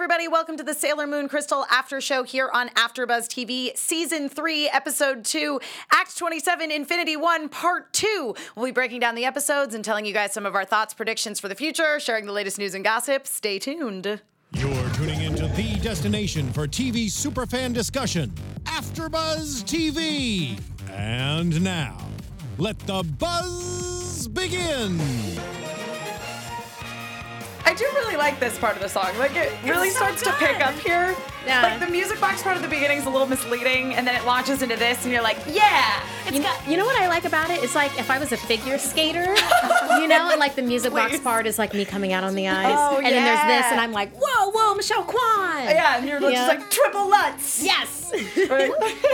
everybody. Welcome to the Sailor Moon Crystal After Show here on AfterBuzz TV, Season 3, Episode 2, Act 27, Infinity 1, Part 2. We'll be breaking down the episodes and telling you guys some of our thoughts, predictions for the future, sharing the latest news and gossip. Stay tuned. You're tuning into the destination for TV superfan discussion, AfterBuzz TV. And now, let the buzz begin. I do really like this part of the song. Like it really so starts to pick up here. Yeah. Like the music box part of the beginning is a little misleading, and then it launches into this, and you're like, yeah. You know, you know what I like about it? It's like if I was a figure skater, you know, and like the music box part is like me coming out on the ice. Oh, and then there's this, and I'm like, whoa, whoa, Michelle Kwan. Yeah, and you're Yeah. just like triple Lutz. Yes. Right?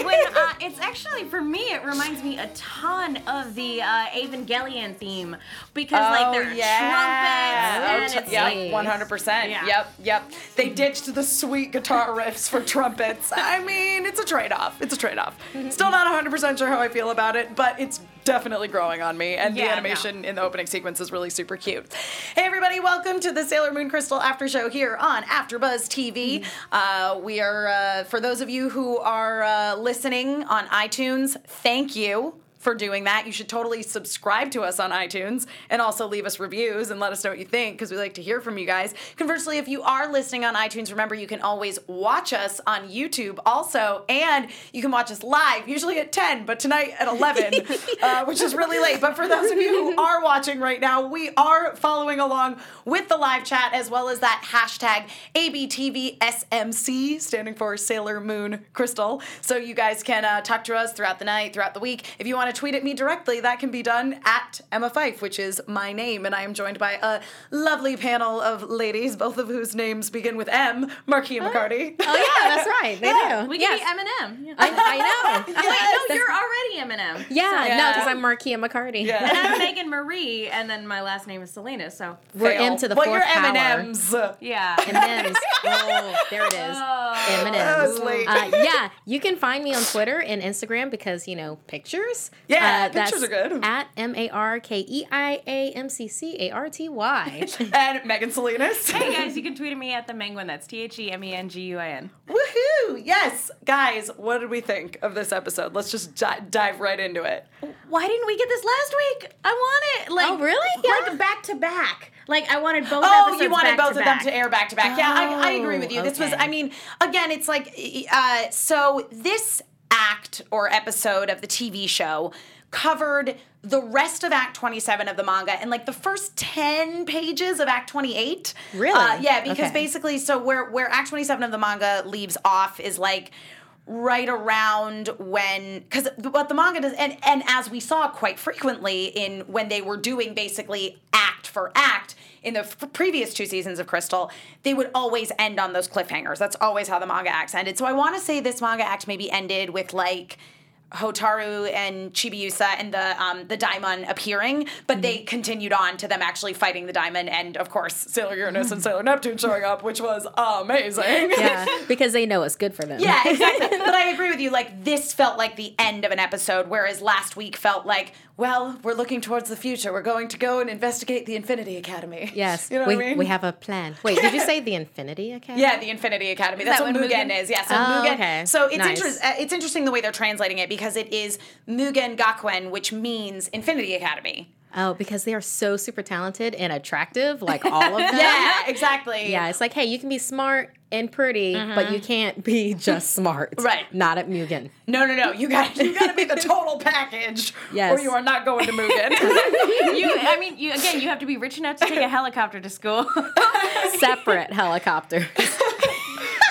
when uh, it's actually for me, it reminds me a ton of the uh, Evangelion theme because like there are Oh, trumpets t- and it's yep, like one hundred percent. Yeah. Yep, yep. They ditched the sweet guitar riffs for trumpets. I mean, it's a trade-off. It's a trade-off. Still not hundred percent sure how I feel about it, but it's definitely growing on me. And the Yeah, no. animation in the opening sequence is really super cute. Hey everybody, welcome to the Sailor Moon Crystal After Show here on AfterBuzz TV. Uh, we are uh, for those of you who are uh, listening on iTunes. Thank you for doing that. You should totally subscribe to us on iTunes and also leave us reviews and let us know what you think because we like to hear from you guys. Conversely, if you are listening on iTunes, remember you can always watch us on YouTube also, and you can watch us live, usually at 10, but tonight at 11, uh, which is really late. But for those of you who are watching right now, we are following along with the live chat as well as that hashtag ABTVSMC, standing for Sailor Moon Crystal. So you guys can uh, talk to us throughout the night, throughout the week. If you want to tweet at me directly, that can be done at Emma Fyffe, which is my name. And I am joined by a lovely panel of ladies, both of whose names begin with M, Markeia McCarty. Oh yeah, that's right. They Yeah. do. we yes. can be Eminem. Yeah. I, I know. Wait, no, you're already Eminem. Yeah, Yeah. no, because I'm Markeia McCarty. And Yeah. I'm Megan Marie, and then my last name is Salinas. So We're Fail. M to the well, fourth you're power. M&M's. yeah. M&M's. Oh, there it is. Oh. M&M's. That was late. Uh, yeah, you can find me on Twitter and Instagram because you know pictures. Yeah, uh, pictures that's are good. At M A R K E I A M C C A R T Y. and Megan Salinas. Hey guys, you can tweet at me at the Menguin. That's T H E M E N G U I N. Woohoo! Yes, guys, what did we think of this episode? Let's just di- dive right into it. Why didn't we get this last week? I want it. Like, Oh, really? Yeah. Like back to back. Like I wanted both. Oh, episodes you wanted back both of back. them to air back to back. Yeah, I, I agree with you. This was. I mean, again, it's like, uh, so this act or episode of the TV show covered the rest of Act 27 of the manga and like the first 10 pages of Act 28. Really? Uh, yeah, because Okay. basically, so where, where Act 27 of the manga leaves off is like, right around when because what the manga does and and as we saw quite frequently in when they were doing basically act for act in the f- previous two seasons of crystal they would always end on those cliffhangers that's always how the manga acts ended so i want to say this manga act maybe ended with like Hotaru and Chibiusa and the um, the Daimon appearing, but they continued on to them actually fighting the Daimon, and of course Sailor Uranus and Sailor Neptune showing up, which was amazing. yeah, because they know it's good for them. Yeah, exactly. but I agree with you. Like this felt like the end of an episode, whereas last week felt like, well, we're looking towards the future. We're going to go and investigate the Infinity Academy. Yes. you know we, what I mean. we have a plan. Wait, did you say the Infinity Academy? Yeah, the Infinity Academy. That's that what Mugen, Mugen- is. Yeah, so Oh, Mugen. okay. So it's Nice. interest, uh, it's interesting the way they're translating it because it is Mugen Gakuen, which means Infinity Academy. Oh, because they are so super talented and attractive, like all of them. Yeah, exactly. Yeah, it's like, hey, you can be smart and pretty, but mm-hmm. you can't be just smart. Right. Not at Mugen. No, no, no. You got you got to be the total package, Yes. or you are not going to Mugen. You, I mean, you again. You have to be rich enough to take a helicopter to school. Separate helicopters.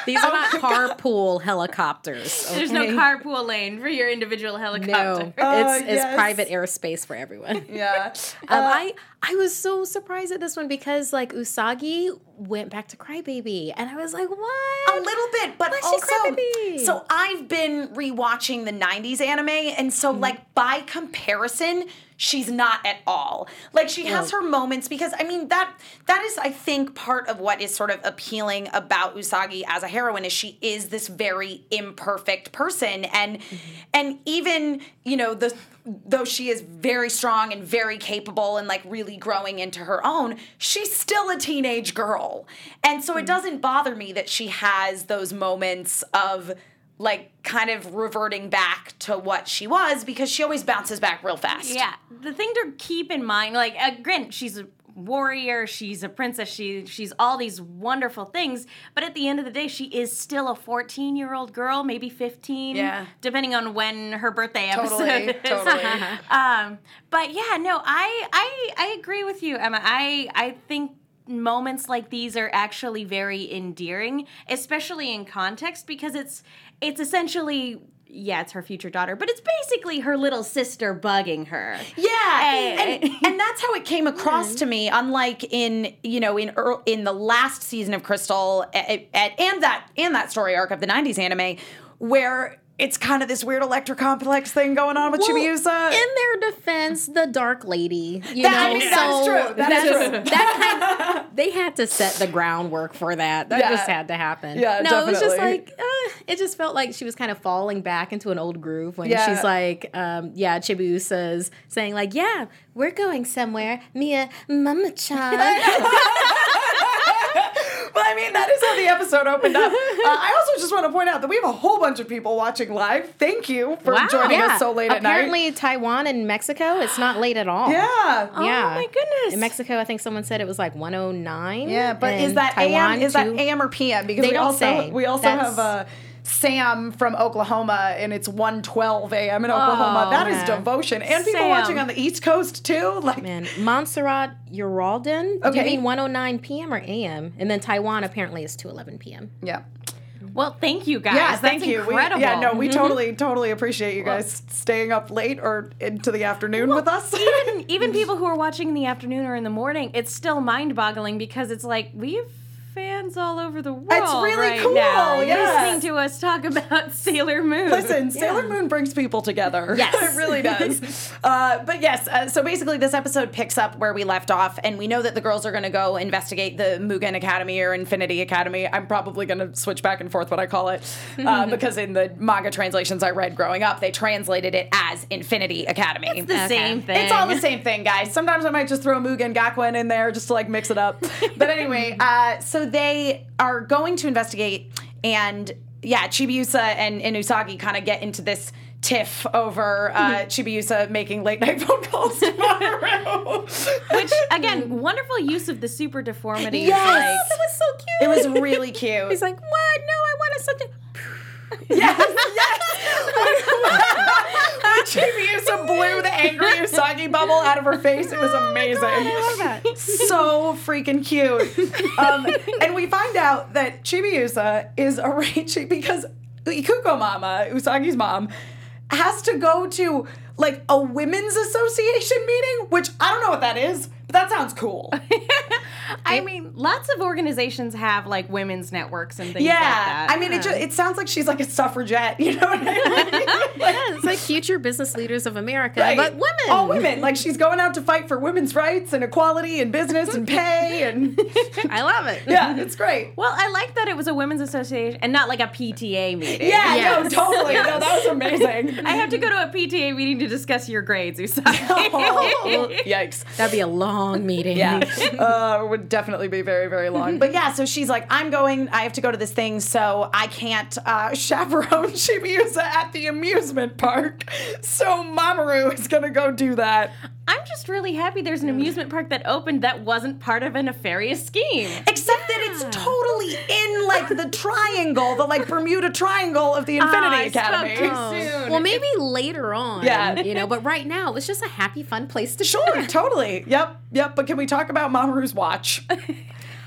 These are not carpool helicopters. There's no carpool lane for your individual No, helicopter. Oh, it's, it's yes. private airspace for everyone. yeah. Um, I I was so surprised at this one because like Usagi went back to Crybaby, and I was like, what? A little bit, but Why also, crybaby? so I've been rewatching the '90s anime, and so Mm-hmm. like by comparison, she's not at all. Like she has Well- her moments because I mean that that is I think part of what is sort of appealing about Usagi as a heroine is she is this very imperfect person, and Mm-hmm. and even you know the though she is very strong and very capable and like really growing into her own, she's still a teenage girl. And so Hmm. it doesn't bother me that she has those moments of like kind of reverting back to what she was because she always bounces back real fast. Yeah, the thing to keep in mind, like, uh, granted, she's a warrior, she's a princess, she she's all these wonderful things, but at the end of the day, she is still a 14 year old girl, maybe 15, Yeah. depending on when her birthday episode Totally, is. totally. um, but yeah, no, I I I agree with you, Emma. I I think moments like these are actually very endearing, especially in context because it's it's essentially yeah, it's her future daughter, but it's basically her little sister bugging her. Yeah, Eh, and, and that's how it came across mm. to me. Unlike in you know in in the last season of Crystal, eh, eh, a- a- and that and that story arc of the '90s anime, where it's kind of this weird Electra complex thing going on with Well, Chibiusa. In their defense, the Dark Lady, you That- know, I mean, is so true. That is that's- true. that kind- they had to set the groundwork for that. That Yeah. just had to happen. Yeah, no, it was just like uh, it just felt like she was kind of falling back into an old groove when Yeah. she's like, um, yeah, Chibiusa's saying like, yeah, we're going somewhere, Mia, Mama Chan. Well, I mean, that is how the episode opened up. Uh, I also just want to point out that we have a whole bunch of people watching live. Thank you for Wow. joining yeah. us so late at night. Apparently, Taiwan and Mexico, it's not late at all. Yeah. Yeah. Oh my goodness. In Mexico, I think someone said it was like 109. Yeah, but is that Taiwan AM? Is that. AM or PM? Because They we don't also say. we also That's- have uh, Sam from Oklahoma, and it's 112 AM in Oklahoma. Oh, that is man. devotion, and people Sam. watching on the East Coast too. Like, Man, Montserrat Uralden. Do Okay. you mean 109 p.m. or a.m.? And then Taiwan apparently is 211 p.m. yeah, Well, thank you guys. yeah. That's Thank you. We- incredible. yeah, no, we mm-hmm. totally, totally appreciate you guys staying up late or into the afternoon with us. even even people who are watching in the afternoon or in the morning, it's still mind-boggling because it's like we have fans all over the world. It's really right cool, Now, yes. listening to us talk about Sailor Moon. Listen, Sailor Moon brings people together. Yes. it really does. uh, but yes, uh, so basically, this episode picks up where we left off, and we know that the girls are going to go investigate the Mugen Academy or Infinity Academy. I'm probably going to switch back and forth what I call it uh, because in the manga translations I read growing up, they translated it as Infinity Academy. it's the same thing. It's all the same thing, guys. Sometimes I might just throw Mugen Gakuen in there just to like mix it up. But anyway, uh, so they are going to investigate, and yeah, Chibiusa and, and Usagi kind of get into this tiff over uh, Chibiusa making late night phone calls to Mamoru. Which again, wonderful use of the super deformity. Yes! That was so cute. it was really cute. He's like, what? No, I wanted something. yes, when Chibiusa blew the angry Usagi bubble out of her face, it was amazing. I love that. so freaking cute. Um, and we find out that Chibiusa is arranging because Ikuko Mama, Usagi's mom, has to go to like a women's association meeting, which I don't know what that is, but that sounds cool. I mean, lots of organizations have like women's networks and things yeah, like that. I mean, it just it sounds like she's like a suffragette. You know what I mean? Like, Yeah, it's like future business leaders of America, Right. but women. All women. Like she's going out to fight for women's rights and equality and business and pay and I love it. yeah, it's great. Well, I like that it was a women's association and not like a PTA meeting. Yeah, Yes. no, totally. No, that was amazing. I have to go to a PTA meeting to discuss your grades, Usagi. Oh, yikes. That'd be a long meeting. Yeah, uh, it would definitely be very, very long. But yeah, so she's like, I'm going, I have to go to this thing, so I can't uh, chaperone Chibiusa at the amusement park. So Mamoru is going to go do that. I'm just really happy there's an amusement park that opened that wasn't part of a nefarious scheme. Except that it's totally in like the triangle, the like Bermuda Triangle of the ah, Infinity I Academy. too soon. Well, maybe later on. Yeah. You know, but right now it's just a happy, fun place to Sure, totally. Yep, yep. But can we talk about Mamoru's watch?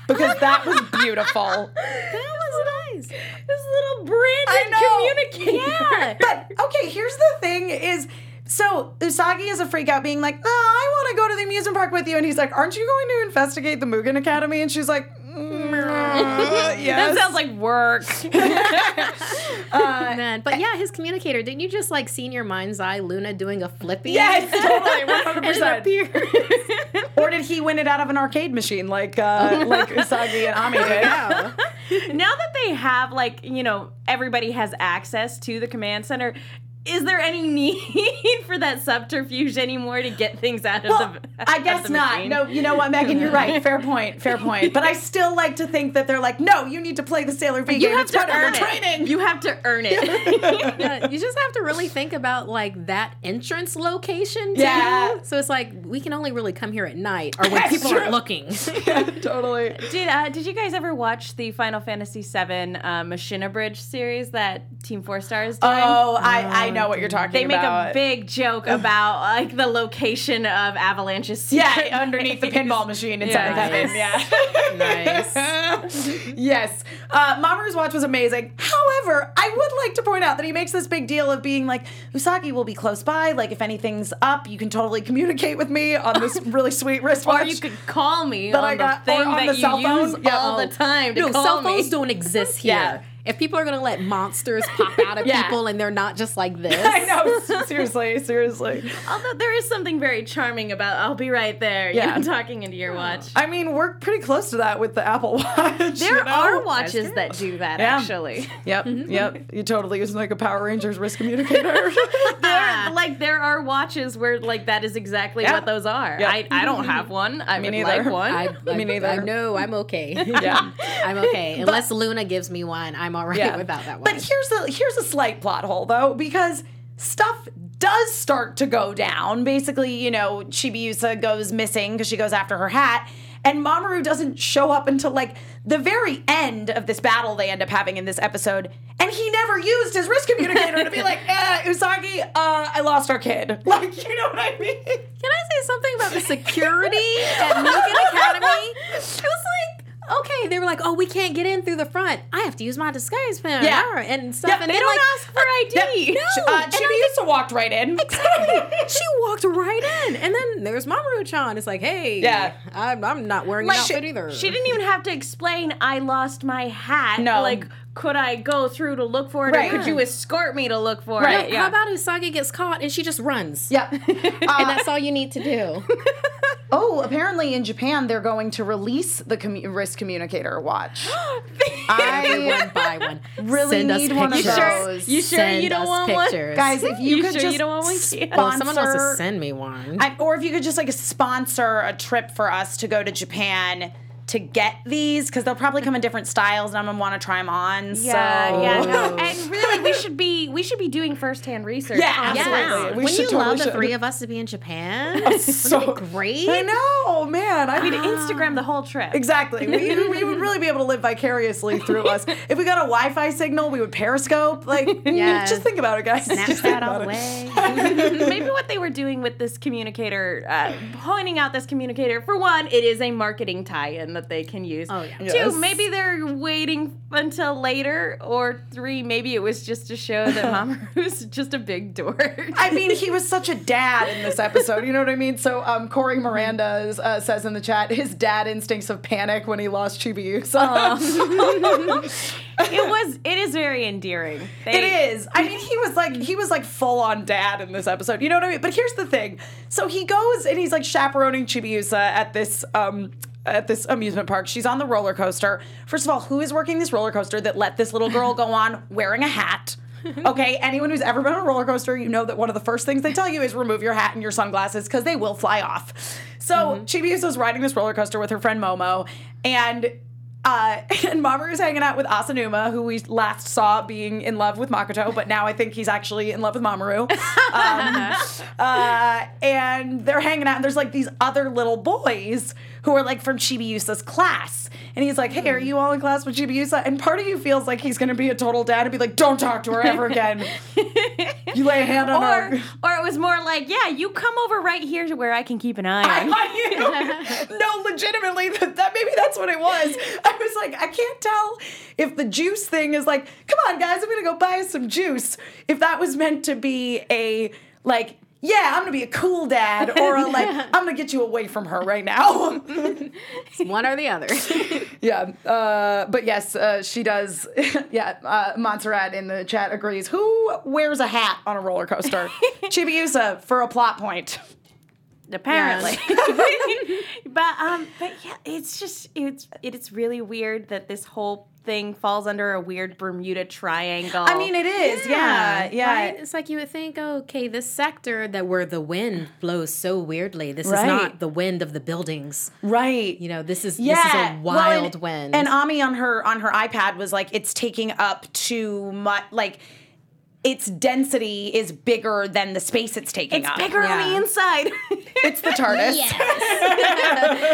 Because that was beautiful. That was nice. this little branded I know. communicator. Yeah. But okay, here's the thing is so Usagi is a freak out being like, oh, I want to go to the amusement park with you. And he's like, aren't you going to investigate the Mugen Academy? And she's like, yes. That sounds like work. Man, but yeah, his communicator. Didn't you just like see in your mind's eye Luna doing a flippy? Yes, totally, 100%. appeared. Or did he win it out of an arcade machine like uh, like Usagi and Ami did? Yeah. now that they have like you know everybody has access to the command center is there any need for that subterfuge anymore to get things out of Well, the? I guess the not. machine? No, you know what, Megan, you're right. Fair point. Fair point. But I still like to think that they're like, no, you need to play the Sailor V You game. have It's to part of your earn it. training. You have to earn it. Yeah, you just have to really think about like that entrance location too. Yeah. So it's like we can only really come here at night or when That's people true. aren't looking. totally. did uh, Did you guys ever watch the Final Fantasy VII uh, Machinabridged series that Team Four Star is doing? Oh, I, I know what you're talking about. they make a big joke about like the location of Avalanche's secret yeah, underneath the pinball machine in Seventh Yeah. Heaven. Yeah. nice. yes. Uh, Mamoru's watch was amazing. However, I would like to point out that he makes this big deal of being like, Usagi will be close by. Like, if anything's up, you can totally communicate with me on this really sweet wristwatch. Or you could call me That on I got- the thing or on that the you cell phone. use Yeah. all the time to no, call cell me. phones don't exist here. Yeah. If people are gonna let monsters pop out of Yeah. people and they're not just like this, I know. Seriously, seriously. Although there is something very charming about I'll be right there, Yeah. you know, talking into your watch. I mean, we're pretty close to that with the Apple Watch. There you know? are watches that do that Yeah. actually. Yep, mm-hmm. yep. You totally use like a Power Rangers wrist communicator. There, like there are watches where like that is exactly Yeah. what those are. Yeah. I, I don't have one. I Me would neither. like one. I, I, Me neither. I know I'm okay. yeah. I'm okay. Unless Luna gives me one, I'm all right Yeah. without that one. But here's the here's a slight plot hole though, because stuff does start to go down. Basically, you know, Chibiusa goes missing because she goes after her hat. And Mamoru doesn't show up until like the very end of this battle they end up having in this episode. And he never used his wrist communicator to be like, eh, Usagi, uh, I lost our kid. Like, you know what I mean? Can I say something about the security at Mugen Academy? It was like, okay, they were like, oh, we can't get in through the front. I have to use my disguise pen. Yeah. And stuff. Yeah, and they don't like, ask for ID. No, Uh, and I Chibiusa walked right in. she walked right in, and then there's Mamoru-chan. It's like, hey, Yeah. I'm, I'm not wearing an Like, outfit either. She didn't even have to explain I lost my hat. No. Like could I go through to look for it Right. or could you escort me to look for Right. it? How about Usagi gets caught and she just runs? Yeah. and that's all you need to do. Oh, apparently in Japan they're going to release the commu- wrist communicator watch. Everyone buy one. really Send us need one of pictures. those. You sure Send you don't us want one? Guys, if you, You could sure just you don't want one? sponsor, Well, someone wants to send me one. I, or if you could just like sponsor a trip for us to go to Japan to get these because they'll probably come in different styles and I'm gonna want to try them on. Yeah, so. yeah, no. And really we should be we should be doing firsthand research. Yeah, absolutely. that. We Wouldn't should you totally love the three of us to be in Japan? Wouldn't so it be great? I know, man. I We'd mean, Instagram the whole trip. Exactly. We, we would really be able to live vicariously through us. If we got a Wi-Fi signal, we would Periscope. Like, Yes. just think about it, guys. Just think Snapchat all the way. Maybe what they were doing with this communicator, uh, pointing out this communicator, for one, it is a marketing tie-in that they can use. Oh, yeah. Two, Yes. maybe they're waiting until later. Or three, maybe it was just to show that Mamoru's just a big dork. I mean, he was such a dad in this episode. You know what I mean? So, um, Corey Miranda uh, says in the chat, his dad instincts of panic when he lost Chibiusa. it was, it is very endearing. They- It is. I mean, he was like he was like full on dad in this episode. You know what I mean? But here's the thing. So he goes and he's like chaperoning Chibiusa at this um at this amusement park. She's on the roller coaster. First of all, who is working this roller coaster that let this little girl go on wearing a hat? Okay, anyone who's ever been on a roller coaster, you know that one of the first things they tell you is remove your hat and your sunglasses because they will fly off. So Chibiusa's riding this roller coaster with her friend Momo, and uh, and Mamoru is hanging out with Asanuma, who we last saw being in love with Makoto, but now I think he's actually in love with Mamoru. Um, uh, and they're hanging out, and there's like these other little boys who are like from Chibi Chibiusa's class. And he's like, Hey, are you all in class with Chibi Chibiusa? And part of you feels like he's gonna be a total dad and be like, Don't talk to her ever again. you lay a hand on Or, her. or it was more like, yeah, you come over right here to where I can keep an eye on. I you. no, legitimately, that, that maybe that's what it was. I was like, I can't tell if the juice thing is like, come on, guys, I'm gonna go buy some juice. If that was meant to be a like. Yeah, I'm gonna be a cool dad, or a, like I'm gonna get you away from her right now. One or the other. yeah, uh, but yes, uh, she does. yeah, uh, Montserrat in the chat agrees. Who wears a hat on a roller coaster? Chibiusa for a plot point. apparently. but um, but yeah, it's just it's it's really weird that this whole thing falls under a weird Bermuda Triangle. I mean, it is. Yeah, yeah. Right? It's like you would think, okay, this sector that where the wind blows so weirdly. This Right. is not the wind of the buildings. Right. You know, this is yeah. this is a Well, wild and, wind. And Ami on her on her iPad was like, it's taking up too much. Like, its density is bigger than the space it's taking it's up. It's bigger on the inside. It's the TARDIS.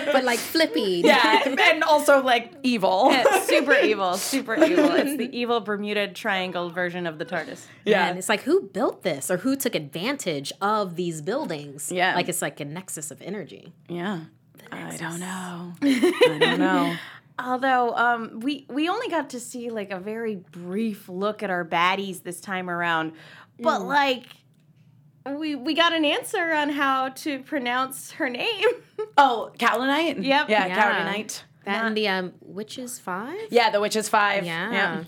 but like flippy. Yeah, and also like evil. It's super evil, super evil. It's the evil Bermuda Triangle version of the TARDIS. Yeah. And it's like who built this or who took advantage of these buildings? Yeah. Like it's like a nexus of energy. Yeah. I don't know. I don't know. Although um, we we only got to see like a very brief look at our baddies this time around, but like we we got an answer on how to pronounce her name. Oh, Kaolinite? Yep. Yeah, Yeah. Kaolinite. That and the um Witches Five? Yeah, the Witches Five. Yeah.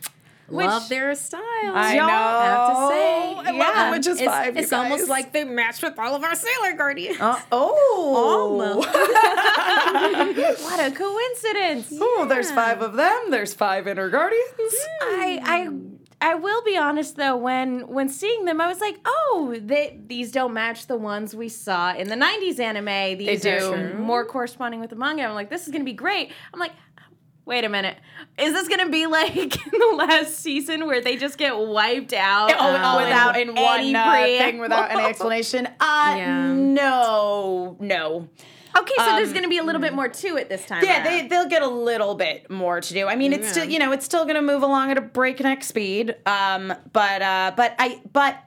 Love their styles. I y'all, know. I have to say. I love the Witches it's, Five, you It's almost like they match with all of our Sailor Guardians. Uh, oh. what a coincidence! Oh, there's five of them. There's five inner guardians. I I I will be honest though, when when seeing them, I was like, oh, they, these don't match the ones we saw in the '90s anime. These do. are more corresponding with the manga. I'm like, this is gonna be great. I'm like. Wait a minute. Is this gonna be like in the last season where they just get wiped out Oh, without in, one uh, thing, without any explanation. Uh, Yeah. no, no. Okay, so there's gonna be a little bit more to it this time. Um, Yeah, around. they they'll get a little bit more to do. I mean, it's still you know it's still going to move along at a breakneck speed. Um, but uh, but I but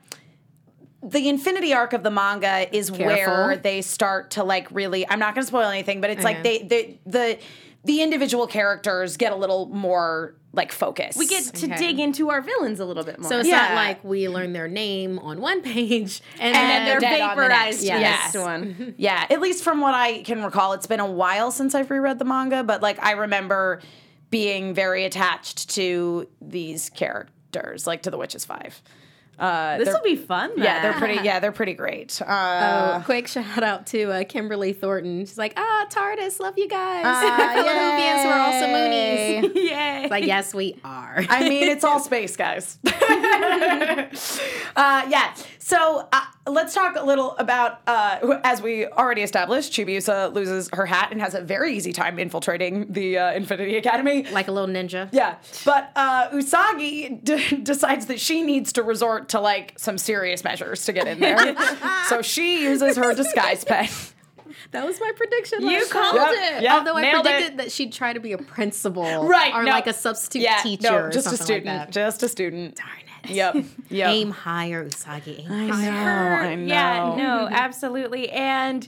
the Infinity arc of the manga is where they start to like really. I'm not going to spoil anything, but it's like they they the the individual characters get a little more like focus. we get to Okay. dig into our villains a little bit more. So it's Yeah. not like we learn their name on one page and, And then they're dead on the next. vaporized. Yes. Yes. Yes. one. Yeah, at least from what I can recall, it's been a while since I've reread the manga, but like I remember being very attached to these characters, like to the Witches Five. Uh, This will be fun. yeah, they're pretty. Yeah, they're pretty great. Uh, Oh, quick shout out to uh, Kimberly Thornton. She's like, ah, TARDIS, love you guys. Philadelphians, we're also. Moonies. Yay. Like, yes, we are. I mean, it's all space, guys. uh, yeah. So uh, let's talk a little about, uh, as we already established, Chibiusa loses her hat and has a very easy time infiltrating the uh, Infinity Academy. like a little ninja. Yeah, but uh, Usagi d- decides that she needs to resort to like some serious measures to get in there. so she uses her disguise pen. That was my prediction. You last called. Yep, it. yep, Although I predicted it. that she'd try to be a principal, Right, or no. like a substitute Yeah, teacher, no, just a student, Like just a student. Darn it! Yep, yep. Aim higher, Usagi. Aim I higher. know, I know. Yeah, no, absolutely. And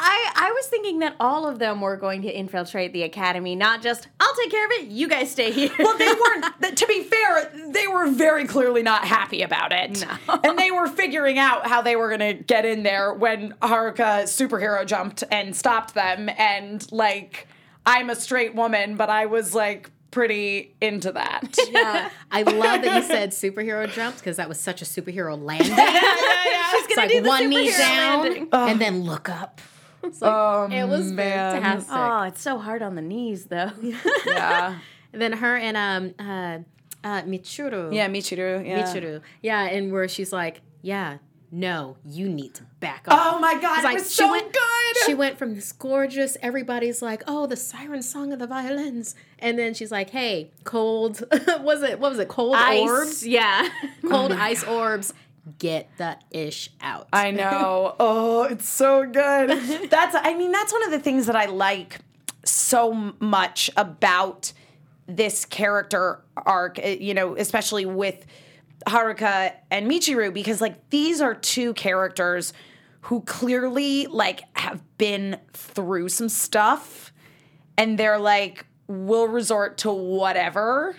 I I was thinking that all of them were going to infiltrate the academy, not just I'll take care of it, you guys stay here. Well, they weren't. th- To be fair, they were very clearly not happy about it, and they were figuring out how they were gonna get in there when Haruka superhero jumped and stopped them. And like, I'm a straight woman, but I was like pretty into that. Yeah, I love that you said superhero jumps because that was such a superhero landing. yeah, yeah. yeah. It's like do the one knee down landing. and then look up. It's like, Oh, it was man. fantastic. oh, it's so hard on the knees though. yeah, And then her and um uh, uh Michiru. yeah, Michiru. Yeah. Michiru. Yeah, and where she's like, yeah, no, you need to back up. Oh my god, It's it was she so went, good. She went from this gorgeous, everybody's like, oh, the siren song of the violins. And then she's like, hey, cold, was it, what was it, cold orbs? Yeah. Cold ice orbs. Get the ish out. I know. Oh, it's so good. That's I mean that's one of the things that I like so much about this character arc, eh, you know, especially with Haruka and Michiru because like these are two characters who clearly like have been through some stuff and they're like we'll resort to whatever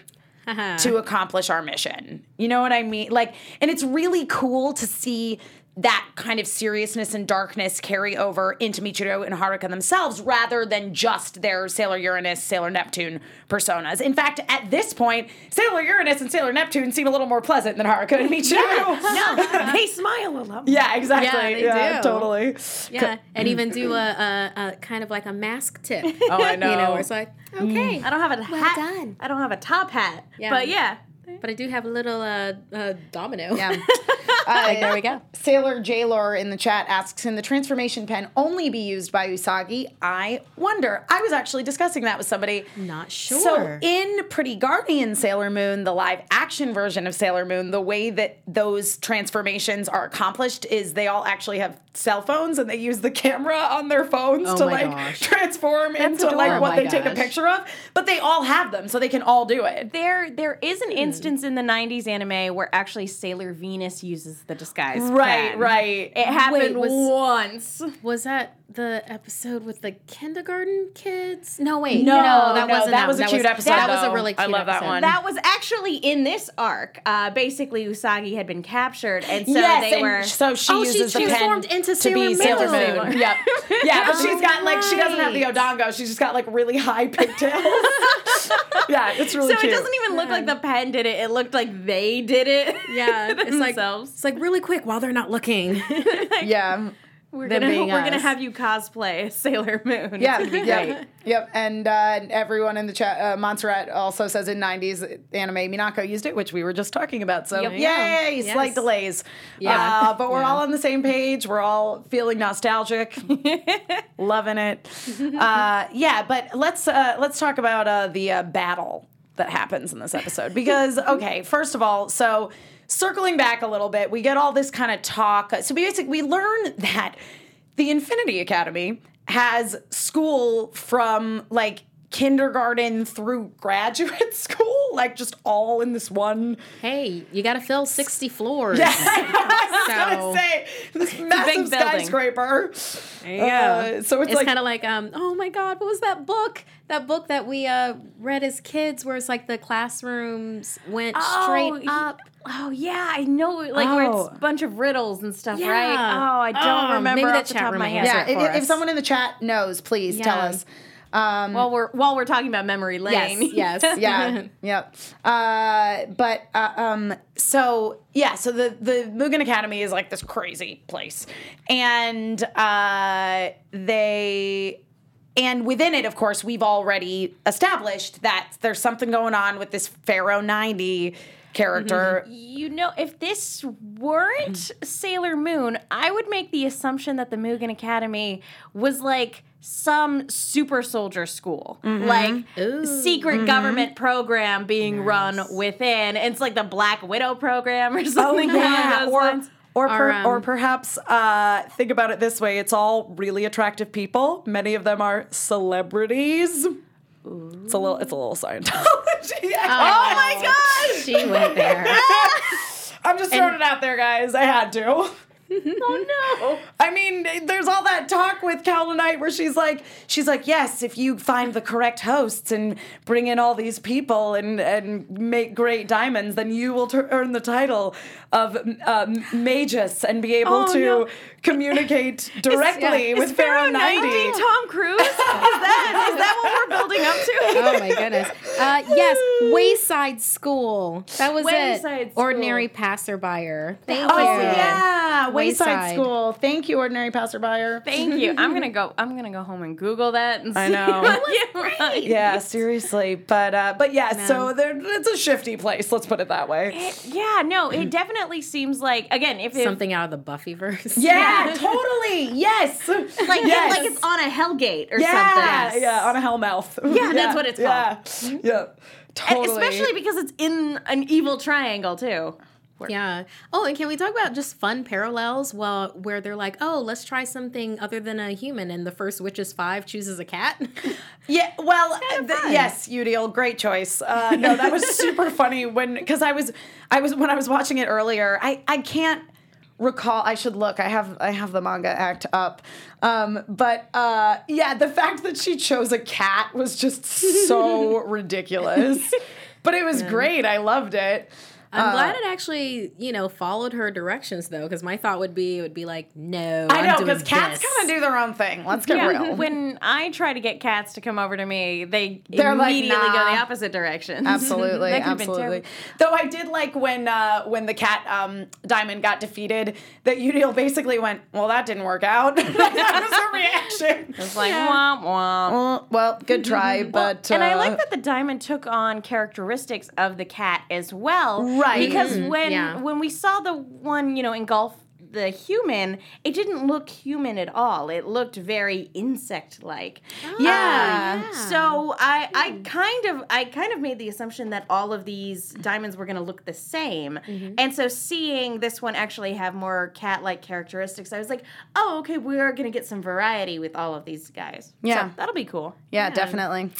uh-huh. to accomplish our mission. You know what I mean? Like, and it's really cool to see that kind of seriousness and darkness carry over into Michiru and Haruka themselves rather than just their Sailor Uranus, Sailor Neptune personas. In fact, at this point, Sailor Uranus and Sailor Neptune seem a little more pleasant than Haruka and Michiru. no, they smile a lot. Yeah, exactly. Yeah, they do. totally. Yeah, and even do a, a, a kind of like a mask tip. Oh, I know. You know, where it's like, okay, I don't have a Well hat. done. I don't have a top hat. Yeah. But yeah. but I do have a little uh, uh, domino. Yeah. like, there we go. Sailor Jaylor in the chat asks, "Can the transformation pen only be used by Usagi?" I wonder. I was actually discussing that with somebody. Not sure. So in Pretty Guardian Sailor Moon, the live action version of Sailor Moon, the way that those transformations are accomplished is they all actually have cell phones and they use the camera on their phones Oh to like gosh. transform into like what Oh they my take a picture of. But they all have them, so they can all do it. There, there is Hmm. an instance in the '90s anime where actually Sailor Venus uses the disguise. Right, pen. right. It happened was- once. Was that the episode with the kindergarten kids? No, wait. No, that no, wasn't that was a cute episode, That was a really cute. I cute love that episode. one. That was actually in this arc. Uh, basically, Usagi had been captured, and so yes, they and were. so she Oh, she uses the pen transformed into to be Sailor Sailor Moon. Moon. Yep. Yeah, but she's got like she doesn't have the right. Odango. She's just got like really high pigtails. yeah, it's really so cute. it doesn't even look like the pen did it. It looked like they did it. Yeah, it's like it's like really quick while they're not looking. yeah. We're gonna we're gonna have you cosplay Sailor Moon. Yeah, yeah, great. yep. And uh, everyone in the chat, uh, Montserrat also says in '90s anime, Minako used it, which we were just talking about. So Yep. yay, Yeah. slight delays. Yeah. uh, but we're all on the same page. We're all feeling nostalgic, loving it. Uh, yeah, but let's uh, let's talk about uh, the uh, battle that happens in this episode because okay, first of all, so circling back a little bit, we get all this kind of talk. So we basically we learn that the Infinity Academy has school from like kindergarten through graduate school, like just all in this one. hey, you got to fill sixty floors. I was So- gonna say this massive building. skyscraper. There you Uh, so it's, It's like kind of like, um, oh my God, what was that book? That book that we uh, read as kids, where it's like the classrooms went straight up. Oh yeah, I know. Like where Oh. it's a bunch of riddles and stuff, Yeah. right? Oh, I don't Oh, remember maybe off that the chat top of room my may answer yeah. it If, for if someone in the chat knows, please tell us. Um, While we're while we're talking about memory lane. Yes, yes. yeah, yep. Uh, but uh, um, so yeah, so the the Mugen Academy is like this crazy place, and uh, they. And within it, of course, we've already established that there's something going on with this Pharaoh 90 character. You know, if this weren't Sailor Moon, I would make the assumption that the Mugen Academy was like some super soldier school, like Ooh. secret government program being run within. It's like the Black Widow program or something. along those or lines. or, per, Or, um, or perhaps uh, think about it this way: it's all really attractive people. Many of them are celebrities. It's a little, it's a little Scientology. Oh my gosh! She went there. I'm just throwing it out there, guys. I had to. Oh no! I mean, there's all that talk with Kaolinite where she's like, she's like, yes, if you find the correct hosts and bring in all these people and and make great diamonds, then you will tur earn the title of um, Magus and be able Oh, to no. communicate directly with Pharaoh 90. Tom Cruise? Is that is that what we're building up to? Oh my goodness. Uh, yes, Wayside School. That was Wayside it. School. Ordinary passerby. Thank Oh you. yeah, Wayside, Wayside. School. Thank you, ordinary passerby. Thank you. I'm gonna go. I'm gonna go home and Google that. And I know. what you- Yeah, seriously, but uh, but yeah, so there, it's a shifty place. Let's put it that way. Yeah, no, it definitely seems like again, if it, Something out of the Buffyverse. Yeah, totally. Yes. like yes. like it's on a Hellgate or yeah, something. yeah, on a hellmouth. Yeah, that's what it's yeah. Yeah, And totally. especially because it's in an evil triangle too. Yeah. Oh, and can we talk about just fun parallels? Well, where they're like, oh, let's try something other than a human, and the first Witches Five chooses a cat. Yeah, well, th- yes, Eudial, great choice. Uh, no, that was super funny when because I was I was when I was watching it earlier. I I can't recall. I should look. I have I have the manga act up. Um, but uh, yeah, the fact that she chose a cat was just so ridiculous. But it was great. I loved it. I'm glad it actually, you know, followed her directions though, because my thought would be it would be like, no, I know because because cats kind of do their own thing. Let's get Yeah, real. when I try to get cats to come over to me, they They're like, immediately go the opposite direction. Absolutely, That could've been absolutely. Though I did like when uh, when the cat um, Daimon got defeated, that Eudial basically went, "Well, that didn't work out." that was her reaction. It's like womp womp. Well, well, good try, but and I uh, like that the Daimon took on characteristics of the cat as well. Right. Because mm-hmm. when yeah. when we saw the one, you know, engulf the human, it didn't look human at all. It looked very insect like. Yeah. So I I kind of I kind of made the assumption that all of these Daimons were going to look the same. And so seeing this one actually have more cat-like characteristics, I was like, "Oh, okay, we're going to get some variety with all of these guys." Yeah. So that'll be cool. Yeah, definitely.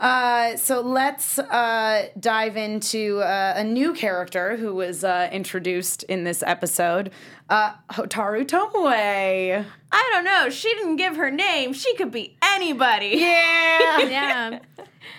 Uh, so let's uh, dive into uh, a new character who was uh, introduced in this episode, uh, Hotaru Tomoe. I don't know. She didn't give her name. She could be anybody. Yeah. yeah.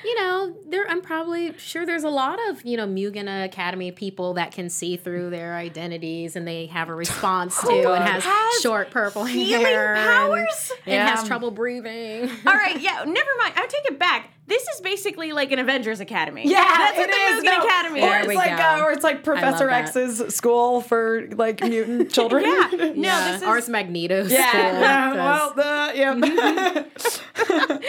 You know, there I'm probably sure there's a lot of, you know, Mugen Academy people that can see through their identities and they have a response to and has, has short purple healing hair powers? and, Yeah. has trouble breathing. All right, yeah, never mind. I take it back. This is basically like an Avengers Academy. Yeah, that's what it the is. Mugen No, Academy or There it's we like, go. uh, or it's like Professor. X's school for like mutant children. Yeah. No, yeah. this is or Magneto's Yeah, school, yeah, 'cause- well, the, yep.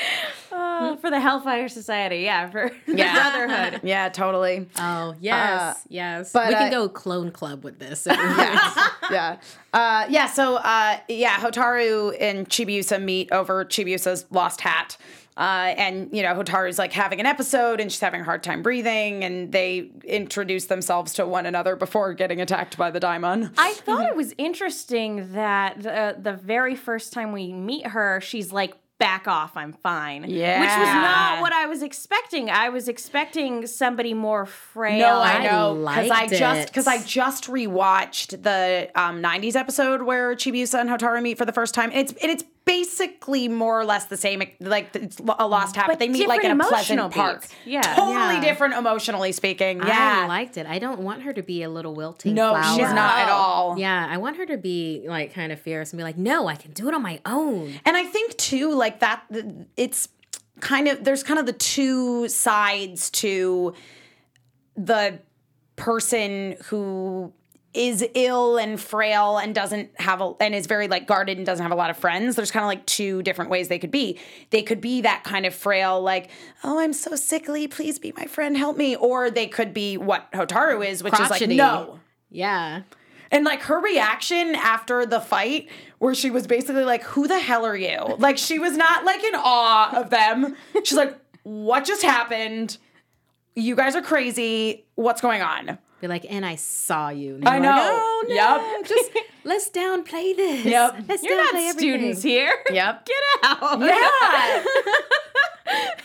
Uh, for the Hellfire Society. Yeah, for the Brotherhood. yeah, totally. Oh yes, yes. but, we uh, can go clone club with this. yeah. Uh, yeah, so uh, yeah, Hotaru and Chibiusa meet over Chibiusa's lost hat. Uh, and you know, Hotaru's like having an episode and she's having a hard time breathing, and they introduce themselves to one another before getting attacked by the daimon. I thought it was interesting that the, the very first time we meet her, she's like, back off, I'm fine. Yeah. Which was not what I was expecting. I was expecting somebody more frail. No, I I know because I liked just because I just rewatched the um, '90s episode where Chibiusa and Hotaru meet for the first time. It's and it's basically more or less the same. Like it's a lost hat, but, But they meet like in a pleasant emotional park. Yeah. totally Yeah. different emotionally speaking. Yeah, I liked it. I don't want her to be a little wilting no, flower. she's not at all. Yeah, I want her to be like kind of fierce and be like, no, I can do it on my own. And I think too, like that, it's kind of there's kind of the two sides to the person who is ill and frail and doesn't have a and is very like guarded and doesn't have a lot of friends there's kind of like two different ways they could be they could be that kind of frail like oh i'm so sickly please be my friend help me or they could be what hotaru is which Crotchety. is like no Yeah. and like her reaction after the fight, where she was basically like, Who the hell are you? Like she was not like in awe of them. She's like, What just happened? You guys are crazy. What's going on? Be like, and I saw you. I they're like, know. oh, no, Yep. Just let's downplay this. Yep. Let's You're downplay not everything. students here. Yep. Get out. Yeah.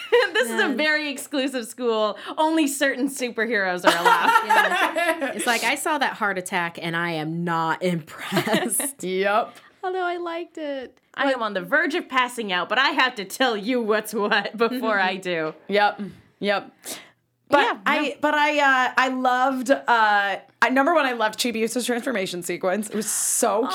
this is a very exclusive school. Only certain superheroes are allowed. Yeah. It's like I saw that heart attack and I am not impressed. yep. Although I liked it. I am on the verge of passing out, but I have to tell you what's what before mm-hmm. I do. Yep. Yep. But Yeah, I but I uh I loved uh I number one I loved Chibiusa's transformation sequence. It was so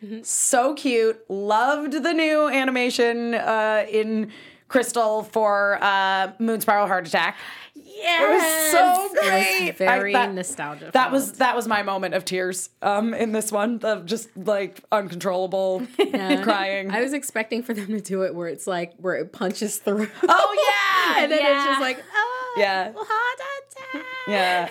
cute. so cute. Loved the new animation uh, in Crystal for uh, Moon Spiral Heart Attack. Yeah. It was so great. was very I- that, nostalgia. that was that was my moment of tears um, in this one of just like uncontrollable crying. I was expecting for them to do it where it's like where it punches through. oh yeah, and then it's just like, oh, yeah. attack. Yeah,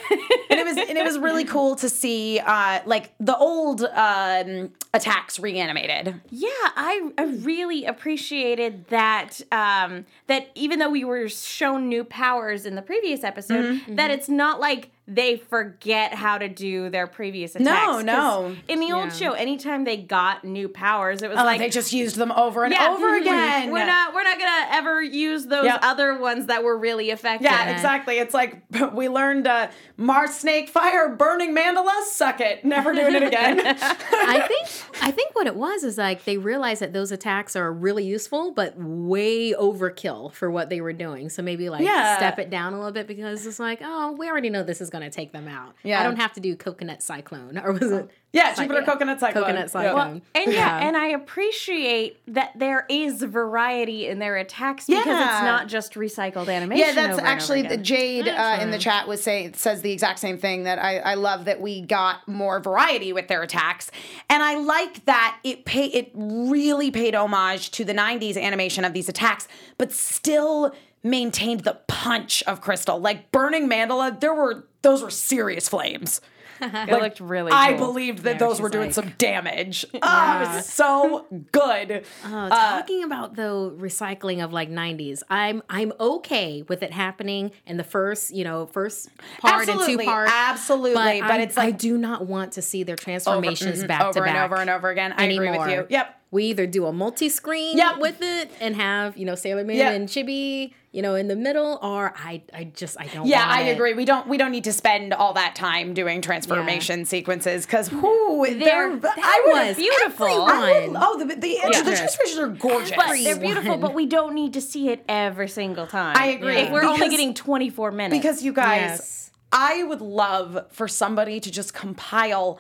and it was and it was really cool to see uh, like the old um, attacks reanimated. Yeah, I, I really appreciated that. Um, that even though we were shown new powers in the previous episode, that it's not like they forget how to do their previous attacks. no. No. In the old Yeah. show, anytime they got new powers, it was Oh, like they just used them over and yeah, over again. We're not we're not gonna ever use those Yep. other ones that were really effective. Yeah, exactly. It's like we learned uh, Mars Snake Fire Burning Mandala. Suck it. Never doing it again. I think I think what it was is like they realized that those attacks are really useful, but way overkill for what they were doing. So maybe like Yeah. step it down a little bit because it's like, oh, we already know this is going to take them out. Yeah. I don't have to do coconut cyclone or was it? Yeah, Jupiter Coconut Cyclone. Coconut Yeah. cyclone. And yeah, and I appreciate that there is variety in their attacks because Yeah. it's not just recycled animation. Yeah, that's over and actually over the again. Jade uh, in the chat was saying says the exact same thing that I, I love that we got more variety with their attacks, and I like that it pay it really paid homage to the '90s animation of these attacks, but still maintained the punch of Crystal. Like burning Mandala, there were those were serious flames. It looked really. I cool. believed that Yeah, those were doing like- some damage. Oh, it was so good. Oh, talking about though recycling of like 90s, I'm I'm okay with it happening in the first, you know, first part and Absolutely, two part. absolutely, but I'm- it's I do not want to see their transformations mhm, back to over and over and over again. I agree with anymore. you. Yep. We either do a multi-screen Yep. with it and have, you know, Sailor Moon Yep. and Chibi, you know, in the middle, or I I just I don't Yeah, want I it. agree. We don't we don't need to spend all that time doing transformation sequences because whoo, they're, that I would- was beautiful. Everyone. oh, the the, the transformations are gorgeous. But they're beautiful, but we don't need to see it every single time. I agree. If we're only getting 24 minutes. because you guys, Yes. I would love for somebody to just compile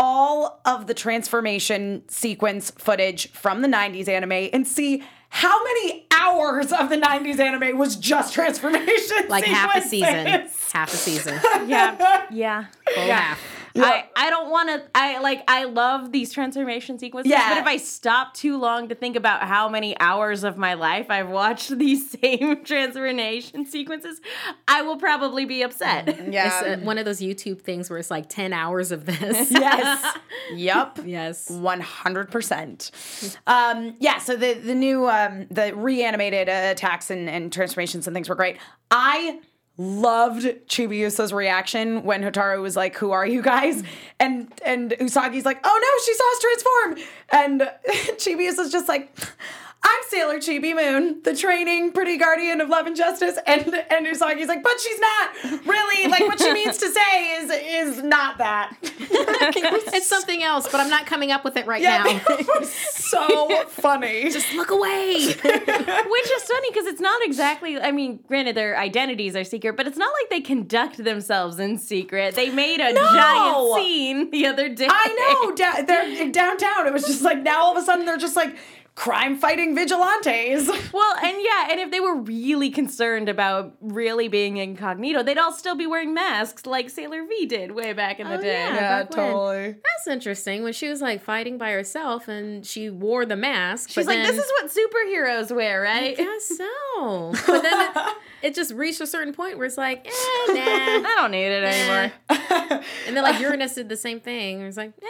all of the transformation sequence footage from the 90s anime and see how many hours of the 90s anime was just transformation Like half a season. Half a season. yeah, yeah. Full half. I, I don't want to I like I love these transformation sequences Yeah. but if I stop too long to think about how many hours of my life I've watched these same transformation sequences I will probably be upset. Yeah. It's uh, one of those YouTube things where it's like 10 hours of this. yes. yep. yes. One hundred percent. Um, yeah. So the the new um, the reanimated uh, attacks and, and transformations and things were great. I loved Chibiusa's reaction when Hotaru was like, "Who are you guys?" and and Usagi's like, "Oh no, she saw us transform," and Chibiusa's just like. I'm Sailor Chibi Moon, the training pretty guardian of love and justice, and and Usagi's like, but she's not really like what she means to say is is not that. It's something else, but I'm not coming up with it right Yeah, now. it was so funny. Just look away. Which is funny because it's not exactly I mean granted their identities are secret but it's not like they conduct themselves in secret. They made a No. giant scene the other day. I know. Da- they're downtown. It was just like now all of a sudden they're just like crime fighting vigilantes. Well, and yeah, and if they were really concerned about really being incognito, they'd all still be wearing masks like Sailor V did way back in the Oh, day. yeah. totally. when. That's interesting. When she was like fighting by herself and she wore the mask. She's like, this is what superheroes wear, right? I guess so. But then it, it just reached a certain point where it's like, eh, nah. I don't need it anymore. And then like Uranus did the same thing. It was like, eh,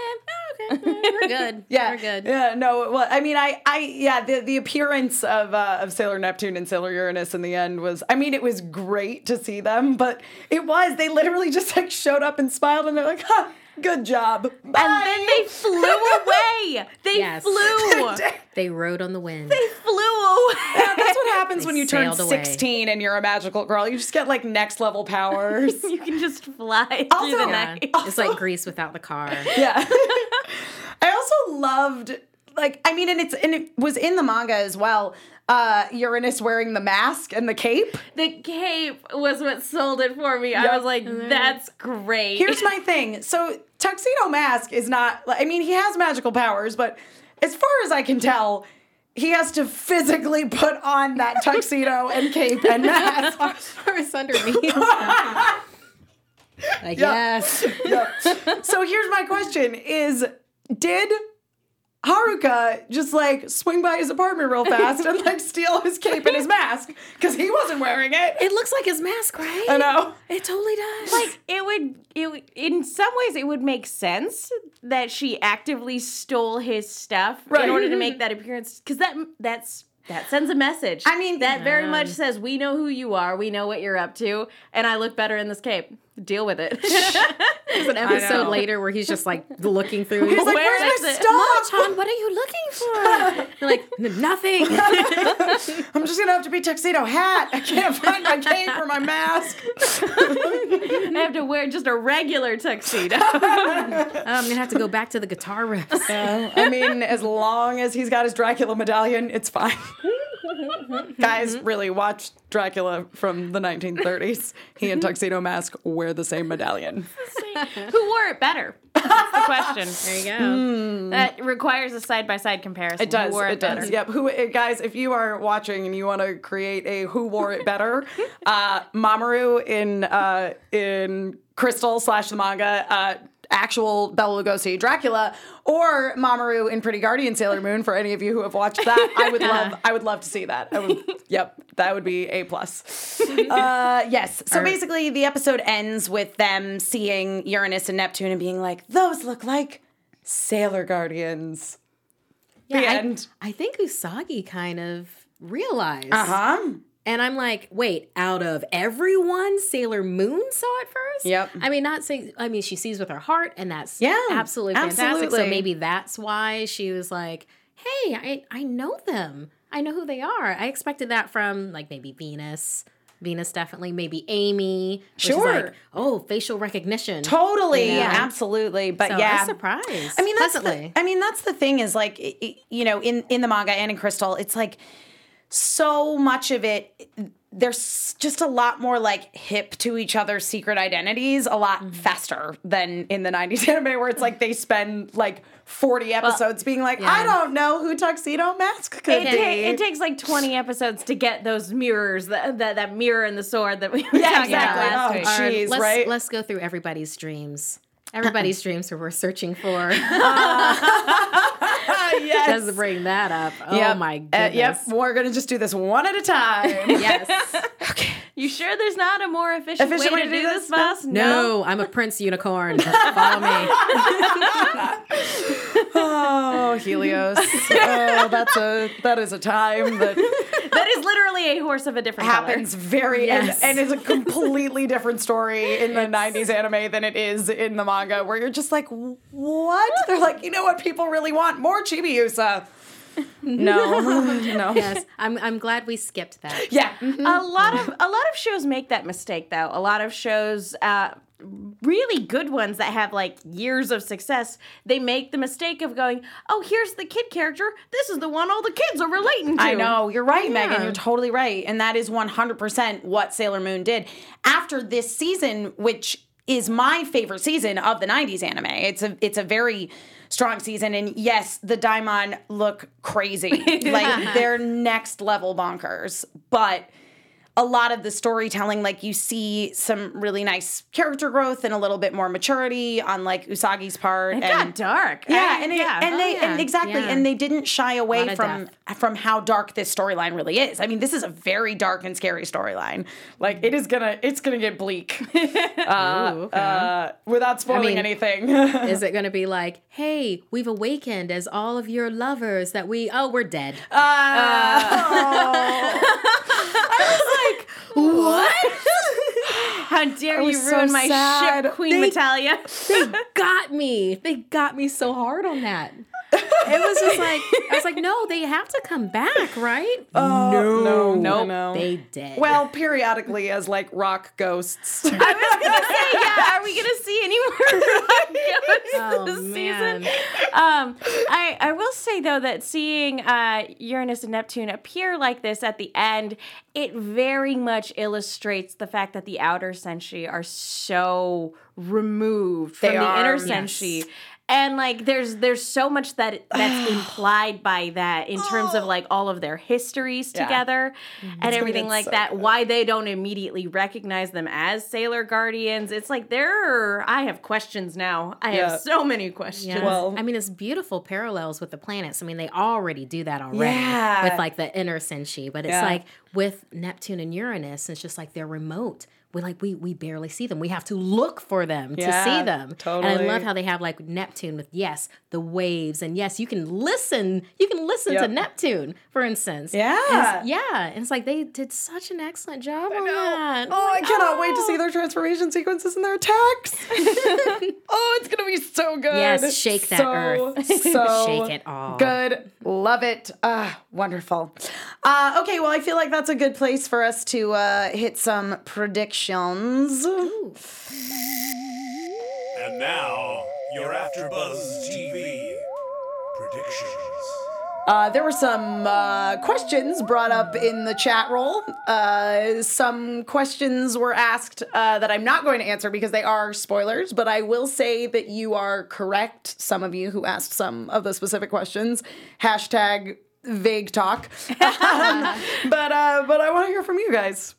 okay, we're good. Yeah, we're good. Yeah, no. Well, I mean, I, I, yeah, the the appearance of uh, of Sailor Neptune and Sailor Uranus in the end was, I mean, it was great to see them, but it was they literally just like showed up and smiled and they're like, huh, good job, And then they flew away. They Yes. flew. They rode on the wind. They flew away. Yeah, that's what happens when you turn sailed away. 16 and you're a magical girl. You just get like next level powers. You can just fly through Also- the Yeah. night. It's like Grease without the car. yeah. I also loved like I mean and it's and it was in the manga as well. Uh Uranus wearing the mask and the cape. The cape was what sold it for me. I was like, that's great. Here's my thing. So Tuxedo Mask is not I mean he has magical powers, but as far as I can tell, he has to physically put on that tuxedo and cape and mask. Or it's underneath. like, Yeah. yes. Yep. So here's my question is did Haruka just like swing by his apartment real fast and like steal his cape and his mask because he wasn't wearing it. It looks like his mask, right? I know. It totally does. like it would it would- in some ways it would make sense that she actively stole his stuff Right. in order to mm-hmm. make that appearance because that that's that sends a message. I mean- that very much says we know who you are, we know what you're up to, and I look better in this cape. Deal with it. There's an episode later where he's just like looking through. He's like, Where "Where's is my stuff? Mom, what are you looking for? You're like, nothing. I'm just gonna have to be tuxedo hat. I can't find my cape or my mask. I have to wear just a regular tuxedo. Oh, I'm gonna have to go back to the guitar riffs. I mean, as long as he's got his Dracula medallion, it's fine. Guys, really watch Dracula from the 1930s. He and Tuxedo Mask wear the same medallion. Who wore it better? That's the question. There you go. That requires a side by side comparison. It does. Who wore It, does. better? Yep. Who uh, guys? If you are watching and you want to create a who wore it better, uh, Mamoru in uh, in Crystal slash the manga. Uh, Actual Bela Lugosi Dracula, or Mamoru in Pretty Guardian Sailor Moon. For any of you who have watched that, I would love. I would love to see that. I would, yep, that would be a plus. Uh, yes. So basically, the episode ends with them seeing Uranus and Neptune and being like, "Those look like Sailor Guardians." Yeah, The I, end. I think Usagi kind of realized. Uh huh. And I'm like, wait, out of everyone, Sailor Moon saw it first? Yep. I mean, not saying, I mean, she sees with her heart, and that's Yeah, absolutely fantastic. absolutely. So maybe that's why she was like, hey, I, I know them. I know who they are. I expected that from like maybe Venus. Venus definitely, maybe Amy. Sure. like, oh, facial recognition. Totally, Yeah. absolutely. But So yeah, surprised. I mean, that's the. I mean, that's the thing is like, you know, in in the manga and in Crystal, it's like so much of it. There's just a lot more like hip to each other's secret identities a lot Mm-hmm. faster than in the 90s anime where it's like they spend like 40 episodes being like, I don't know who Tuxedo Mask could It, be. ta- it takes like 20 episodes to get those mirrors, that, that, that mirror and the sword that we were Yeah, talking about exactly. last Oh, week. gee. Or Jeez, let's, right? Let's go through everybody's dreams. Everybody's dreams who we're searching for. yes. Just bring that up. Oh Yep. my Uh, goodness. yep, we're gonna just do this one at a time. Yes. You sure there's not a more efficient, Efficient way, to do this, boss? No, no, I'm a prince unicorn. Follow me. Oh, Helios. oh, that's a that is a time that That is literally a horse of a different happens very Yes. and, and is a completely different story in the 90s anime than it is in the manga where you're just like what they're like you know what people really want more chibiusa no no Yes, I'm. I'm glad we skipped that. yeah color. A lot of a lot of shows make that mistake though. A lot of shows uh really good ones that have like years of success, they make the mistake of going, "Oh, here's the kid character. This is the one all the kids are relating to." I know. You're right, Megan. You're totally right. And that is 100% what Sailor Moon did. After this season, which is my favorite season of the 90s anime. It's a it's a very strong season and yes, the Daimon look crazy. like they're next level bonkers. But a lot of the storytelling, like you see some really nice character growth and a little bit more maturity on like Usagi's part. It and got dark. yeah, I- and it, yeah. and they yeah, and exactly, yeah. and they didn't shy away from death. from how dark this storyline really is. I mean, this is a very dark and scary storyline. Like it is gonna, it's gonna get bleak. uh, Ooh, okay. uh, without spoiling mean- anything. Is it going to be like, hey, we've awakened as all of your lovers that we, oh, we're dead. what? How dare you so ruin my sad. ship, Queen They- Metalia? they got me. They got me so hard on that. It was just like, I was like, no, they have to come back, right? no, no, Nope. no. They did. well, periodically as like rock ghosts. I was gonna say, yeah. Are we gonna see any more ghosts Oh, this man. season? Um, I I will say though that seeing uh, Uranus and Neptune appear like this at the end, it very much illustrates the fact that the outer senshi are so removed from They the are, inner yes. Senshi. And like there's there's so much that that's implied by that in terms of like all of their histories Yeah. together and everything like so that. good. Why they don't immediately recognize them as Sailor Guardians. It's like there are, I have questions now. I Yeah. have so many questions. Yeah. Well- I mean, it's beautiful parallels with the planets. I mean, they already do that already Yeah. with like the inner senshi, but it's Yeah. like with Neptune and Uranus, it's just like they're remote. We like we we barely see them. We have to look for them to see them. Totally. And. I love how they have like Neptune with yes, the waves, and yes, you can listen. You can listen Yep. to Neptune, for instance. Yeah. And yeah. And it's like they did such an excellent job on that. Oh, I cannot wait to oh. see their transformation sequences and their attacks. oh, it's gonna be so good. Yes, shake that so, earth. So Shake it all. Good. Love it. Ah, wonderful. Uh, okay, well, I feel like that's a good place for us to uh, hit some predictions. And now, your AfterBuzz TV predictions. Uh, there were some uh, questions brought up in the chat roll. Uh, some questions were asked uh, that I'm not going to answer because they are spoilers, but I will say that you are correct. Some of you who asked some of the specific questions. Hashtag vague talk. Um, but uh, but I want to hear from you guys.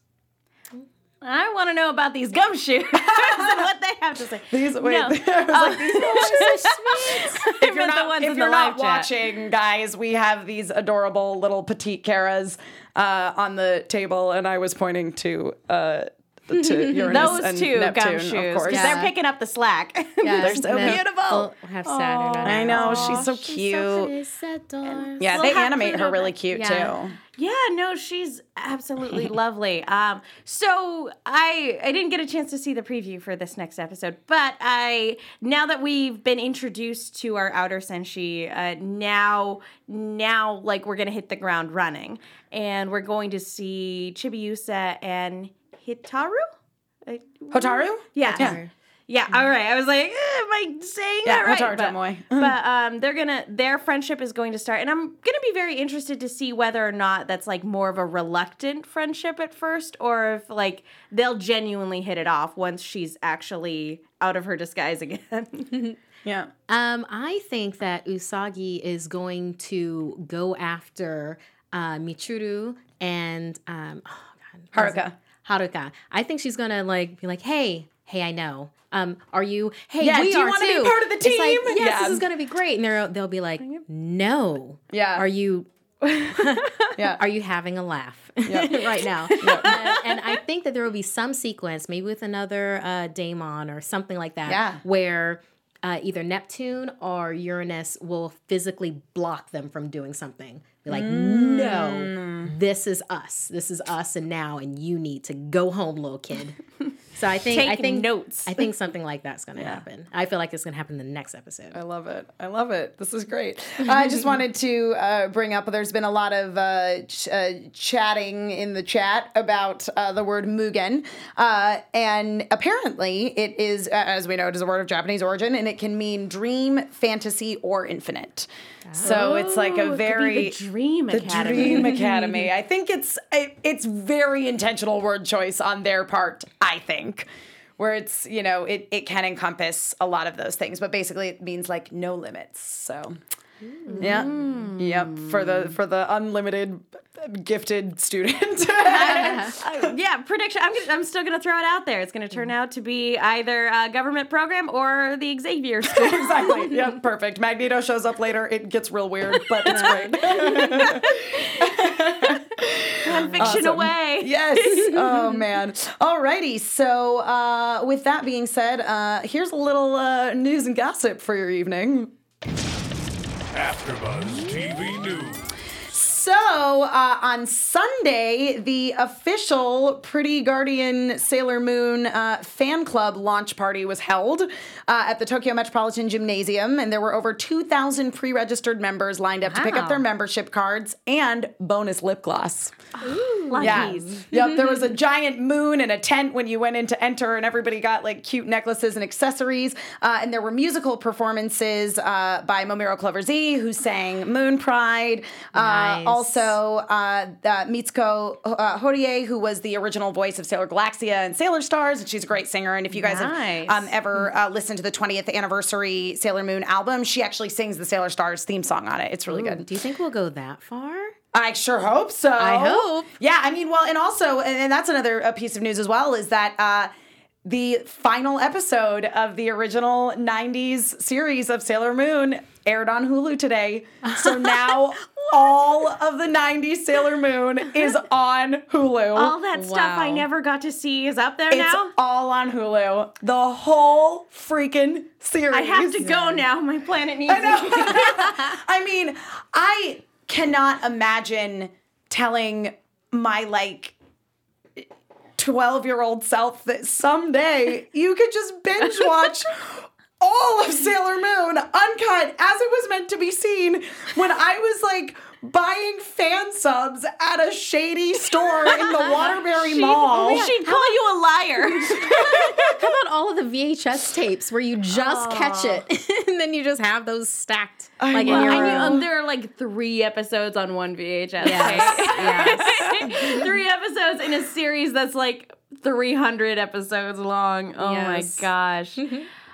I want to know about these gumshoes and what they have to say. These wait, No. I was like, these if you're not, ones if you're not live chat. watching, guys, we have these adorable little Petit Charas uh, on the table, and I was pointing to uh, to Uranus Those and two Neptune, gumshoes, of course. because Yeah. they're picking up the slack. Yeah, They're so and then beautiful. We'll have Saturn. on I know she's so She's so cute. Yeah, We'll they animate her really cute Yeah. too. Yeah, no, she's absolutely lovely. Um, so I I didn't get a chance to see the preview for this next episode, but I now that we've been introduced to our outer senshi, uh, now now like we're gonna hit the ground running, and we're going to see Chibiusa and Hitaru. Hotaru? Yeah. Hotaru. Yeah, all right. I was like, eh, am I saying Yeah, that right? Hotaru But- Tomoe. but um, they're gonna their friendship is going to start, and I'm gonna be very interested to see whether or not that's like more of a reluctant friendship at first, or if like they'll genuinely hit it off once she's actually out of her disguise again. Yeah. Um, I think that Usagi is going to go after uh, Michiru and um, oh God, what is it? Haruka. Haruka. I think she's gonna like be like, hey, hey, I know. Um, are you? Hey, Yeah, we do you are wanna be too. part of the It's like, team? yes, Yeah. this is gonna be great. And they'll they'll be like, no. Yeah. Are you? Yeah. Are you having a laugh right now? Uh, and I think that there will be some sequence, maybe with another uh, Daimon or something like that, Yeah. where uh, either Neptune or Uranus will physically block them from doing something. Be like, no, this is us. This is us, and now, and you need to go home, little kid. So I think I think notes. I think something like that's going to happen. I feel like it's going to happen in the next episode. I love it. I love it. This is great. I just wanted to uh, bring up there's been a lot of uh, ch- uh, chatting in the chat about uh, the word Mugen. Uh, and apparently, it is, as we know, it is a word of Japanese origin and it can mean dream, fantasy, or infinite. So it's like Oh, a be very. the Dream the Academy. Dream Academy. I think it's it, it's very intentional word choice on their part. I think, where it's you know it it can encompass a lot of those things, but basically it means like no limits. So, yeah, yep for the for the unlimited gifted student. Uh, yeah, prediction. I'm, gonna, I'm still going to throw it out there. It's going to turn out to be either a government program or the Xavier School. exactly. Yeah, perfect. Magneto shows up later. It gets real weird, but it's great. Fiction Awesome. away. Yes. Oh man. Alrighty. So uh, with that being said, uh, here's a little uh, news and gossip for your evening. AfterBuzz TV. So uh, on Sunday, the official Pretty Guardian Sailor Moon uh, fan club launch party was held uh, at the Tokyo Metropolitan Gymnasium, and there were over 2,000 pre-registered members lined up to pick up their membership cards and bonus lip gloss. Yeah. Yep. There was a giant moon and a tent when you went in to enter, and everybody got like cute necklaces and accessories. Uh, and there were musical performances uh, by Momoiro Clover Z, who sang Moon Pride. Uh, Nice. Also, uh, uh, Mitsuko uh, Horie, who was the original voice of Sailor Galaxia and Sailor Stars, and she's a great singer. And if you guys Nice. have um, ever uh, listened to the 20th anniversary Sailor Moon album, she actually sings the Sailor Stars theme song on it. It's really good. Do you think we'll go that far? I sure hope so. I hope. Yeah, I mean, well, and also, and, and that's another uh, piece of news as well is that uh, the final episode of the original 90s series of Sailor Moon aired on Hulu today. So now all of the 90s Sailor Moon is on Hulu. All that stuff I never got to see is up there it's now. It's all on Hulu. The whole freaking series. I have to go now. My planet needs me. I mean, I cannot imagine telling my like 12 year old self that someday you could just binge watch all of Sailor Moon uncut as it was meant to be seen when I was like buying fan subs at a shady store in the Waterbury Mall. She'd call you a liar. How about all of the VHS tapes where you just catch it and then you just have those stacked like in know. your I knew, room? um, there are like three episodes on one VHS. Yes, tape. yes. three episodes in a series that's like 300 episodes long. Oh Yes. my gosh.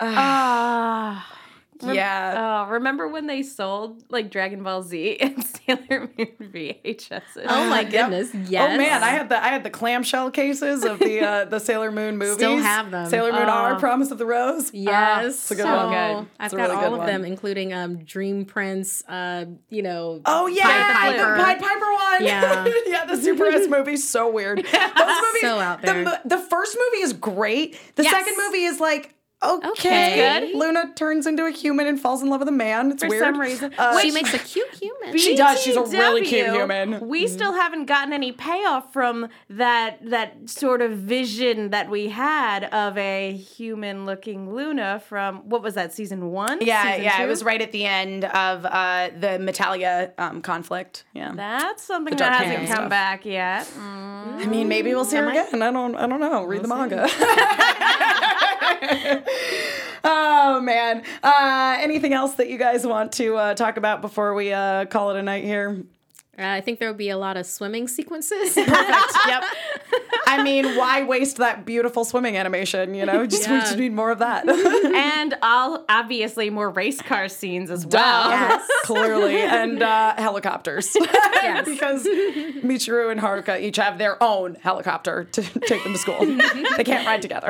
Ah. Yeah. Oh, remember when they sold like Dragon Ball Z and Sailor Moon VHSs? Oh my Yep. goodness, yes. Oh man, I had the I had the clamshell cases of the uh, the Sailor Moon movies. Still have them. Sailor Moon R, Oh. Promise of the Rose. Yes, it's a good so one. good. I've got really all of one. them, including um, Dream Prince. Uh, you know. Oh yeah, Pied the Piper. Pied Piper one. Yeah. yeah, the Super S movie's so weird. Those movies, So out The, there. mo- the first movie is great. The Yes. second movie is like. Okay. Okay. Good. Luna turns into a human and falls in love with a man. It's weird. For weird. some reason. Uh, she makes a cute human. She does. She's a really cute BTW, human. We still haven't gotten any payoff from that that sort of vision that we had of a human-looking Luna from what was that season one? yeah, Season yeah. two? It was right at the end of uh, the Metalia um, conflict. Yeah. That's something The that Dark hasn't Hand come stuff. back yet. Mm. I mean, maybe we'll see her again. I don't. I don't know. Read the manga. oh man. Uh, anything else that you guys want to uh, talk about before we uh, call it a night here? Uh, I think there will be a lot of swimming sequences. Perfect. yep. I mean, why waste that beautiful swimming animation? You know, just we just need more of that. and all obviously more race car scenes as well. Yes, clearly, and uh, helicopters. because Michiru and Haruka each have their own helicopter to take them to school. they can't ride together.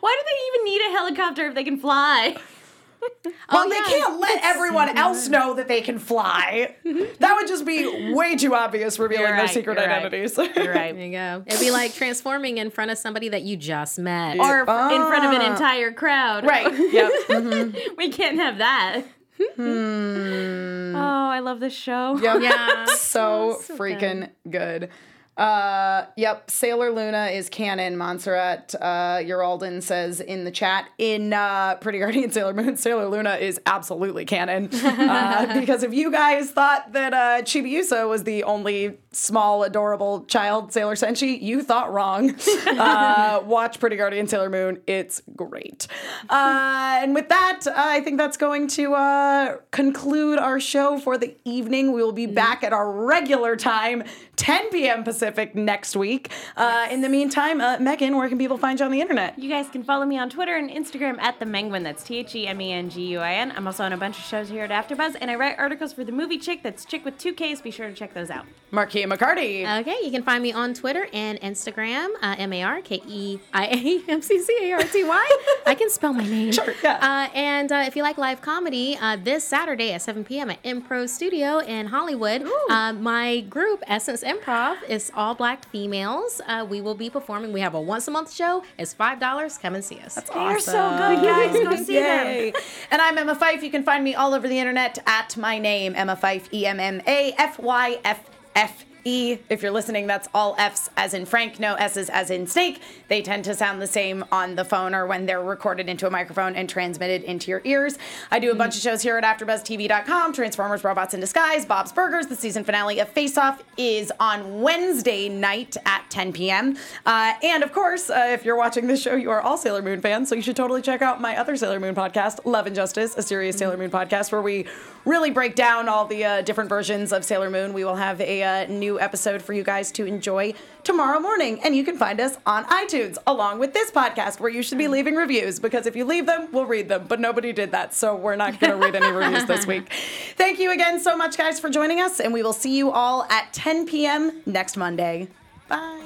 Why do they even need a helicopter if they can fly? Well, oh, yeah. they can't let everyone else know that they can fly. that would just be way too obvious, revealing You're their secret you're right. identities. You're right. There you go. It'd be like transforming in front of somebody that you just met. Or in front of an ah. entire crowd. right. Yep. Mm-hmm. We can't have that. Hmm. Oh, I love this show. Yep. Yeah. So, So freaking good. Uh, yep, Sailor Luna is canon. Montserrat uh, Uralden says in the chat in uh, Pretty Guardian Sailor Moon, Sailor Luna is absolutely canon. Uh, because if you guys thought that uh, Chibiusa was the only small, adorable child Sailor Senshi, you thought wrong. uh, watch Pretty Guardian Sailor Moon, it's great. Uh, and with that, I think that's going to uh, conclude our show for the evening. We will be back at our regular time, 10 p.m. Pacific next week. Uh, in the meantime, uh, Megan, where can people find you on the internet? You guys can follow me on Twitter and Instagram at the Menguin. That's T H E M E N G U I N. I'm also on a bunch of shows here at AfterBuzz, and I write articles for the movie Chick. That's Chick with two Ks. Be sure to check those out. Markeia McCarty. Okay, you can find me on Twitter and Instagram, uh, M A R K E I A M C C A R T Y. I can spell my name. Sure, yeah. Uh, and uh, if you like live comedy, uh, this Saturday at 7 p.m. at Impro Studio in Hollywood, uh, my group, Essence Improv, is all black females. Uh, we will be performing. We have a once a month show. It's $5. Come and see us. They are so good, guys. Go see them. And I'm Emma Fyffe. You can find me all over the internet at my name, Emma Fyffe, E M M A F Y F F E. If you're listening, that's all F's as in Frank, no S's as in snake. They tend to sound the same on the phone or when they're recorded into a microphone and transmitted into your ears. I do a bunch of shows here at AfterBuzzTV.com Transformers, Robots in Disguise, Bob's Burgers. The season finale of Face Off is on Wednesday night at 10 p.m. Uh, and of course, uh, if you're watching this show, you are all Sailor Moon fans, so you should totally check out my other Sailor Moon podcast, Love and Justice, a serious Sailor Moon podcast where we really break down all the uh, different versions of Sailor Moon. We will have a uh, new episode for you guys to enjoy tomorrow morning, and you can find us on iTunes along with this podcast where you should be leaving reviews because if you leave them, we'll read them. But nobody did that, so we're not going to read any reviews this week. Thank you again so much, guys, for joining us, and we will see you all at 10 p.m. next Monday. Bye.